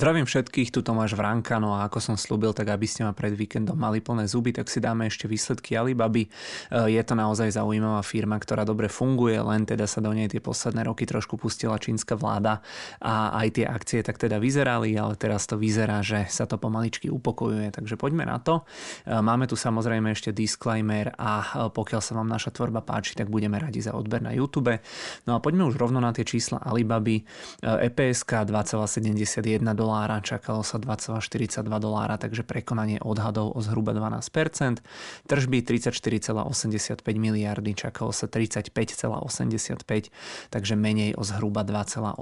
Zdravím všetkých, tu Tomáš Vranka, no a ako som slúbil, tak aby ste ma pred víkendom mali plné zuby, tak si dáme ešte výsledky Alibaby. E, je to naozaj zaujímavá firma, ktorá dobre funguje, len teda sa do nej tie posledné roky trošku pustila čínska vláda a aj tie akcie tak teda vyzerali, ale teraz to vyzerá, že sa to pomaličky upokojuje, takže poďme na to. E, máme tu samozrejme ešte disclaimer a e, pokiaľ sa vám naša tvorba páči, tak budeme radi za odber na YouTube. No a poďme už rovno na tie čísla Alibaby. EPSK 2,71 dolára, čakalo sa 2,42 dolára, takže prekonanie odhadov o zhruba 12%. Tržby 34,85 miliardy, čakalo sa 35,85, takže menej o zhruba 2,8%.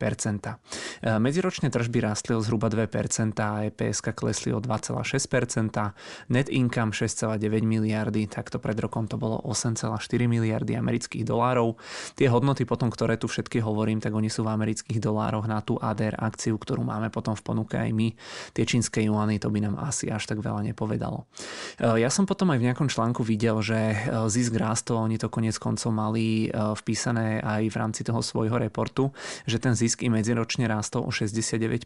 E, medziročne tržby rastli o zhruba 2% a EPS klesli o 2,6%. Net income 6,9 miliardy, takto pred rokom to bolo 8,4 miliardy amerických dolárov. Tie hodnoty potom, ktoré tu všetky hovorím, tak oni sú v amerických dolároch na tú ADR akciu, ktorú máme potom v ponuke aj my. Tie čínske juany to by nám asi až tak veľa nepovedalo. E, ja som potom aj v nejakom článku videl, že e, zisk rástol, oni to konec koncov mali e, vpísané aj v rámci toho svojho reportu, že ten zisk i medziročne rástol o 69%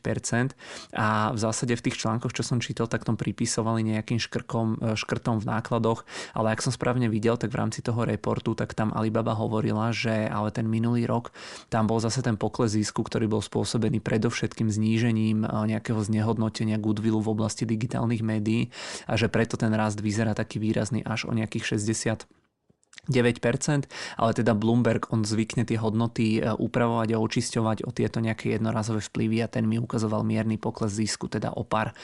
a v zásade v tých článkoch, čo som čítal, tak tom pripisovali nejakým škrkom, škrtom v nákladoch, ale ak som správne videl, tak v rámci toho reportu, tak tam Alibaba hovorila, že ale ten minulý rok tam bol zase ten pokles zisku, ktorý bol spôsobený predovšetkým znížením znížením nejakého znehodnotenia goodwillu v oblasti digitálnych médií a že preto ten rast vyzerá taký výrazný až o nejakých 60 9%, ale teda Bloomberg on zvykne tie hodnoty e, upravovať a očisťovať o tieto nejaké jednorazové vplyvy a ten mi ukazoval mierny pokles zisku, teda o pár e,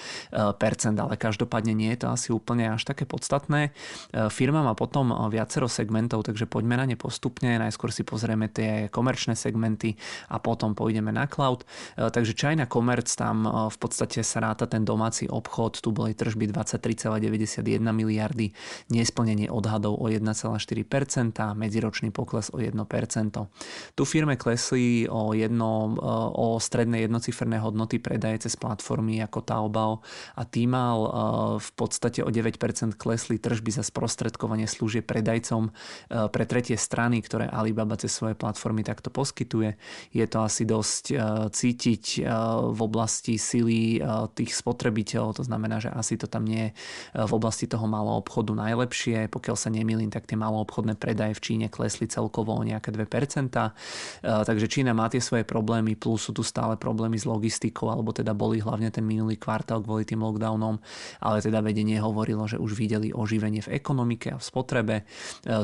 percent, ale každopádne nie je to asi úplne až také podstatné. E, firma má potom viacero segmentov, takže poďme na ne postupne. Najskôr si pozrieme tie komerčné segmenty a potom pôjdeme na cloud. Takže China Commerce tam v podstate sa ráta ten domáci obchod, tu boli tržby 23,91 miliardy, nesplnenie odhadov o 1,4 medziročný pokles o 1%. Tu firme klesli o, jedno, o stredné jednociferné hodnoty predaje cez platformy ako Taobao a Tmall v podstate o 9% klesli tržby za sprostredkovanie služieb predajcom pre tretie strany, ktoré Alibaba cez svoje platformy takto poskytuje. Je to asi dosť cítiť v oblasti sily tých spotrebiteľov, to znamená, že asi to tam nie je v oblasti toho malého obchodu najlepšie. Pokiaľ sa nemýlim, tak tie malé obchodné predaje v Číne klesli celkovo o nejaké 2%. E, takže Čína má tie svoje problémy, plus sú tu stále problémy s logistikou, alebo teda boli hlavne ten minulý kvartál kvôli tým lockdownom, ale teda vedenie hovorilo, že už videli oživenie v ekonomike a v spotrebe. E,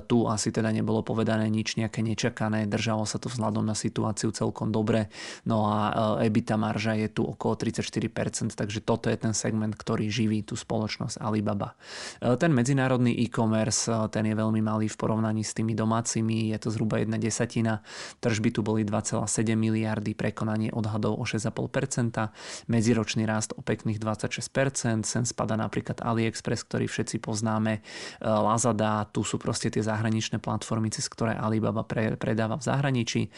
tu asi teda nebolo povedané nič nejaké nečakané, držalo sa to vzhľadom na situáciu celkom dobre. No a e, EBITDA marža je tu okolo 34%, takže toto je ten segment, ktorý živí tú spoločnosť Alibaba. Ten medzinárodný e-commerce, ten je veľmi malý v porovnaní s tými domácimi je to zhruba jedna desatina. Tržby tu boli 2,7 miliardy, prekonanie odhadov o 6,5%, medziročný rast o pekných 26%, sem spada napríklad AliExpress, ktorý všetci poznáme, e, Lazada, tu sú proste tie zahraničné platformy, cez ktoré Alibaba pre, predáva v zahraničí. E,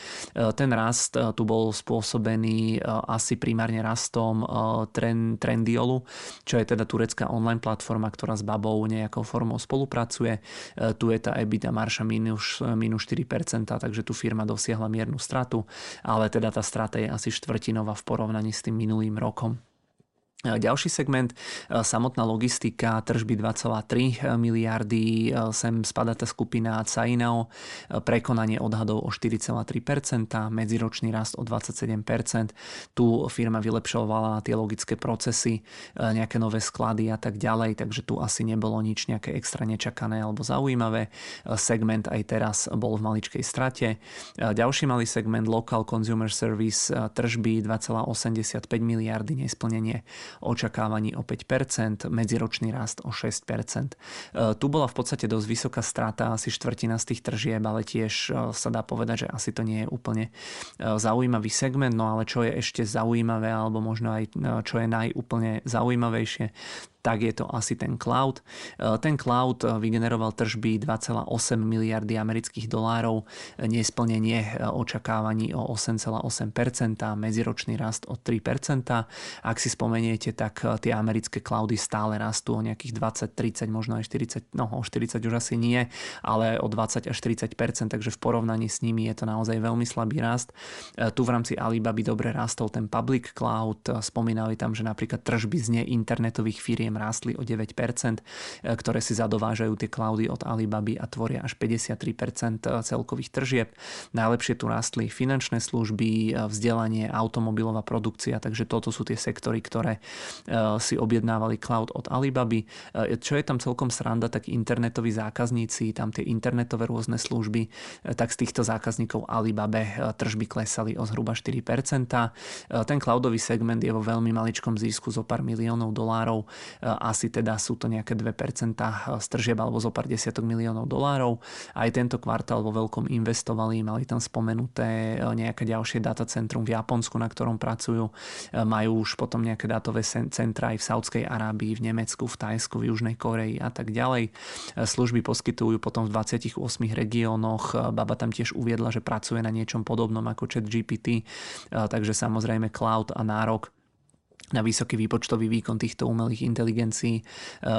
ten rast e, tu bol spôsobený asi primárne rastom trend, Trendiolu, čo je teda turecká online platforma, ktorá s Babou nejakou formou spolupracuje. Tu je tá EBITDA marša minus, minus 4%, takže tu firma dosiahla miernu stratu, ale teda tá strata je asi štvrtinová v porovnaní s tým minulým rokom. Ďalší segment, e, samotná logistika, tržby 2,3 miliardy, e, sem spadá tá skupina Cainao, e, prekonanie odhadov o 4,3%, medziročný rast o 27%. Tu firma vylepšovala tie logické procesy, nejaké nové sklady a tak ďalej, takže tu asi nebolo nič nejaké extra nečakané alebo zaujímavé. Segment aj teraz bol v maličkej strate. Ďalší malý segment Local Consumer Service, tržby 2,85 miliardy, nesplnenie očakávaní o 5%, medziročný rast o 6%. E, tu bola v podstate dosť vysoká strata, asi štvrtina z tých tržieb, ale tiež e, sa dá povedať, že asi to nie je úplne e, zaujímavý segment, no ale čo je ešte zaujímavé, alebo možno aj čo je najúplne zaujímavejšie, tak je to asi ten cloud. Ten cloud vygeneroval tržby 2,8 miliardy amerických dolárov, nesplnenie očakávaní o 8,8%, medziročný rast o 3%. Ak si spomeniete, tak tie americké cloudy stále rastú o nejakých 20, 30, možno aj 40, no o 40 už asi nie, ale o 20 až 30%, takže v porovnaní s nimi je to naozaj veľmi slabý rast. Tu v rámci Alibaby dobre rastol ten public cloud, spomínali tam, že napríklad tržby z neinternetových firiem rástli o 9%, ktoré si zadovážajú tie cloudy od Alibaby a tvoria až 53% celkových tržieb. Najlepšie tu rastli finančné služby, vzdelanie, automobilová produkcia, takže toto sú tie sektory, ktoré si objednávali cloud od Alibaby. Čo je tam celkom sranda, tak internetoví zákazníci, tam tie internetové rôzne služby, tak z týchto zákazníkov Alibabe tržby klesali o zhruba 4%. Ten cloudový segment je vo veľmi maličkom zisku zo pár miliónov dolárov. Asi teda sú to nejaké 2% z tržieb alebo zo pár desiatok miliónov dolárov. Aj tento kvartál vo veľkom investovali, mali tam spomenuté nejaké ďalšie datacentrum v Japonsku, na ktorom pracujú. Majú už potom nejaké dátové centra aj v Saudskej Arábii, v Nemecku, v Tajsku, v Južnej Koreji a tak ďalej. Služby poskytujú potom v 28 regiónoch. Baba tam tiež uviedla, že pracuje na niečom podobnom ako chat GPT, takže samozrejme cloud a nárok na vysoký výpočtový výkon týchto umelých inteligencií e,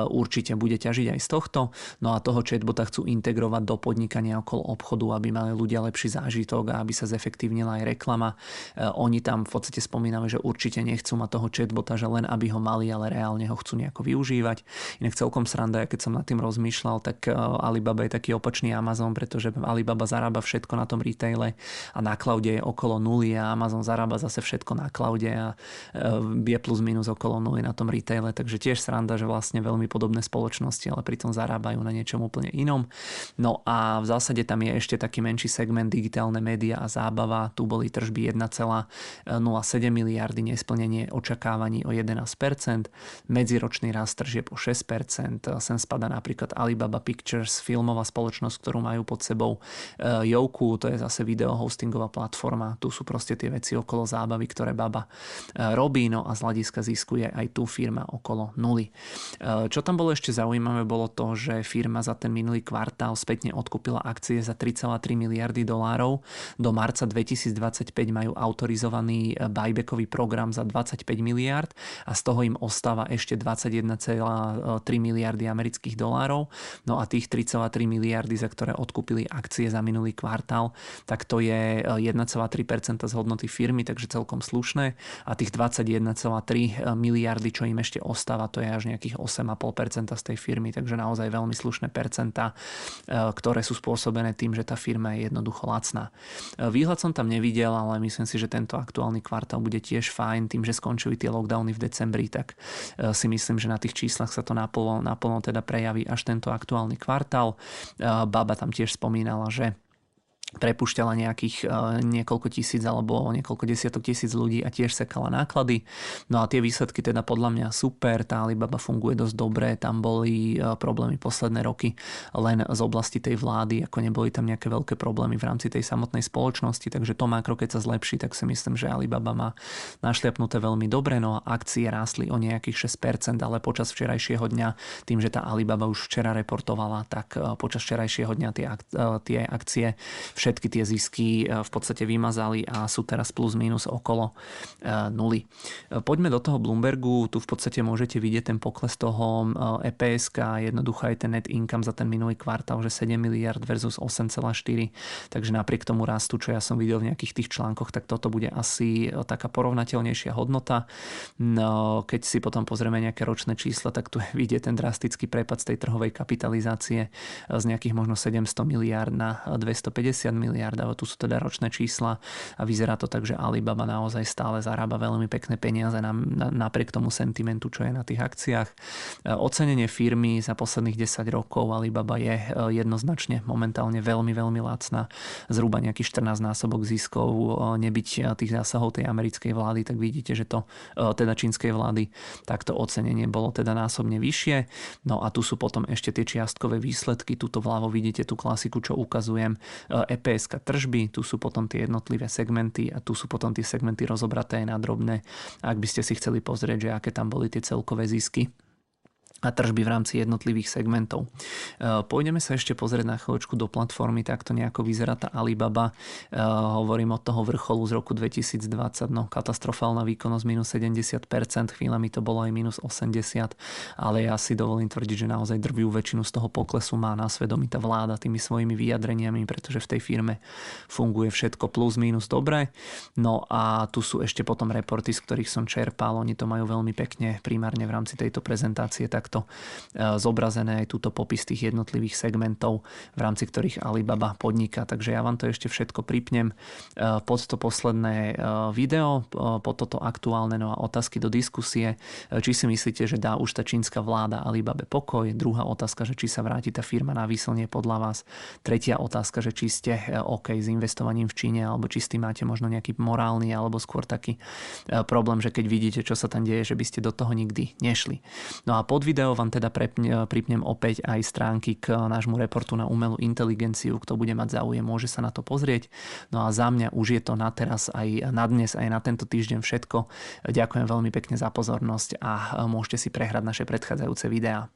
určite bude ťažiť aj z tohto. No a toho chatbota chcú integrovať do podnikania okolo obchodu, aby mali ľudia lepší zážitok a aby sa zefektívnila aj reklama. E, oni tam v podstate spomínali, že určite nechcú mať toho chatbota, že len aby ho mali, ale reálne ho chcú nejako využívať. Inak celkom sranda, keď som nad tým rozmýšľal, tak e, Alibaba je taký opačný Amazon, pretože Alibaba zarába všetko na tom retaile a na cloude je okolo nuly a Amazon zarába zase všetko na cloude a je plus minus okolo nuly na tom retaile, takže tiež sranda, že vlastne veľmi podobné spoločnosti, ale pritom zarábajú na niečom úplne inom. No a v zásade tam je ešte taký menší segment digitálne média a zábava. Tu boli tržby 1,07 miliardy, nesplnenie očakávaní o 11%, medziročný rast tržieb o 6%, sem spada napríklad Alibaba Pictures, filmová spoločnosť, ktorú majú pod sebou Jouku, to je zase video hostingová platforma, tu sú proste tie veci okolo zábavy, ktoré Baba robí, no a z hľadiska zisku je aj tu firma okolo nuly. E, čo tam bolo ešte zaujímavé, bolo to, že firma za ten minulý kvartál spätne odkúpila akcie za 3,3 miliardy dolárov. Do marca 2025 majú autorizovaný e, buybackový program za 25 miliard a z toho im ostáva ešte 21,3 miliardy amerických dolárov. No a tých 3,3 miliardy, za ktoré odkúpili akcie za minulý kvartál, tak to je 1,3% e, z hodnoty firmy, takže celkom slušné. A tých 21,3 1,3 miliardy, čo im ešte ostáva, to je až nejakých 8,5% z tej firmy, takže naozaj veľmi slušné percenta, e, ktoré sú spôsobené tým, že tá firma je jednoducho lacná. E, výhľad som tam nevidel, ale myslím si, že tento aktuálny kvartál bude tiež fajn, tým, že skončili tie lockdowny v decembri, tak si myslím, že na tých číslach sa to naplno, naplno teda prejaví až tento aktuálny kvartál. Baba tam tiež spomínala, že prepušťala nejakých uh, niekoľko tisíc alebo niekoľko desiatok tisíc ľudí a tiež sekala náklady. No a tie výsledky teda podľa mňa super, tá Alibaba funguje dosť dobre, tam boli uh, problémy posledné roky len z oblasti tej vlády, ako neboli tam nejaké veľké problémy v rámci tej samotnej spoločnosti, takže to makro, keď sa zlepší, tak si myslím, že Alibaba má našliapnuté veľmi dobre, no a akcie rástli o nejakých 6%, ale počas včerajšieho dňa, tým, že tá Alibaba už včera reportovala, tak uh, počas včerajšieho dňa tie, tie akcie všetky tie zisky e, v podstate vymazali a sú teraz plus minus okolo e, nuly. E, poďme do toho Bloombergu, tu v podstate môžete vidieť ten pokles toho EPS, jednoducho aj ten net income za ten minulý kvartál, že 7 miliard versus 8,4, takže napriek tomu rastu, čo ja som videl v nejakých tých článkoch, tak toto bude asi taká porovnateľnejšia hodnota. No, keď si potom pozrieme nejaké ročné čísla, tak tu vidieť ten drastický prepad z tej trhovej kapitalizácie z nejakých možno 700 miliard na 250 50 miliard, ale tu sú teda ročné čísla a vyzerá to tak, že Alibaba naozaj stále zarába veľmi pekné peniaze napriek tomu sentimentu, čo je na tých akciách. E, ocenenie firmy za posledných 10 rokov Alibaba je e, jednoznačne momentálne veľmi, veľmi lacná. Zhruba nejaký 14 násobok ziskov, e, nebyť tých zásahov tej americkej vlády, tak vidíte, že to teda čínskej vlády, tak to ocenenie bolo teda násobne vyššie. No a tu sú potom ešte tie čiastkové výsledky. Tuto vľavo vidíte tú klasiku, čo ukazujem. EPS tržby, tu sú potom tie jednotlivé segmenty a tu sú potom tie segmenty rozobraté aj na drobné. Ak by ste si chceli pozrieť, že aké tam boli tie celkové zisky, a tržby v rámci jednotlivých segmentov. E, pôjdeme sa ešte pozrieť na chvíľočku do platformy, takto nejako vyzerá tá Alibaba. E, hovorím od toho vrcholu z roku 2020, no katastrofálna výkonnosť minus 70%, chvíľami to bolo aj minus 80%, ale ja si dovolím tvrdiť, že naozaj drvú väčšinu z toho poklesu má na svedomí tá vláda tými svojimi vyjadreniami, pretože v tej firme funguje všetko plus minus dobre. No a tu sú ešte potom reporty, z ktorých som čerpal, oni to majú veľmi pekne primárne v rámci tejto prezentácie tak takto e, zobrazené aj túto popis tých jednotlivých segmentov, v rámci ktorých Alibaba podniká. Takže ja vám to ešte všetko pripnem e, pod to posledné e, video, pod toto aktuálne no a otázky do diskusie. Či si myslíte, že dá už tá čínska vláda Alibabe pokoj? Druhá otázka, že či sa vráti tá firma na výslnie podľa vás. Tretia otázka, že či ste OK s investovaním v Číne, alebo či s máte možno nejaký morálny alebo skôr taký problém, že keď vidíte, čo sa tam deje, že by ste do toho nikdy nešli. No a pod video video vám teda pripnem opäť aj stránky k nášmu reportu na umelú inteligenciu. Kto bude mať záujem, môže sa na to pozrieť. No a za mňa už je to na teraz aj na dnes, aj na tento týždeň všetko. Ďakujem veľmi pekne za pozornosť a môžete si prehrať naše predchádzajúce videá.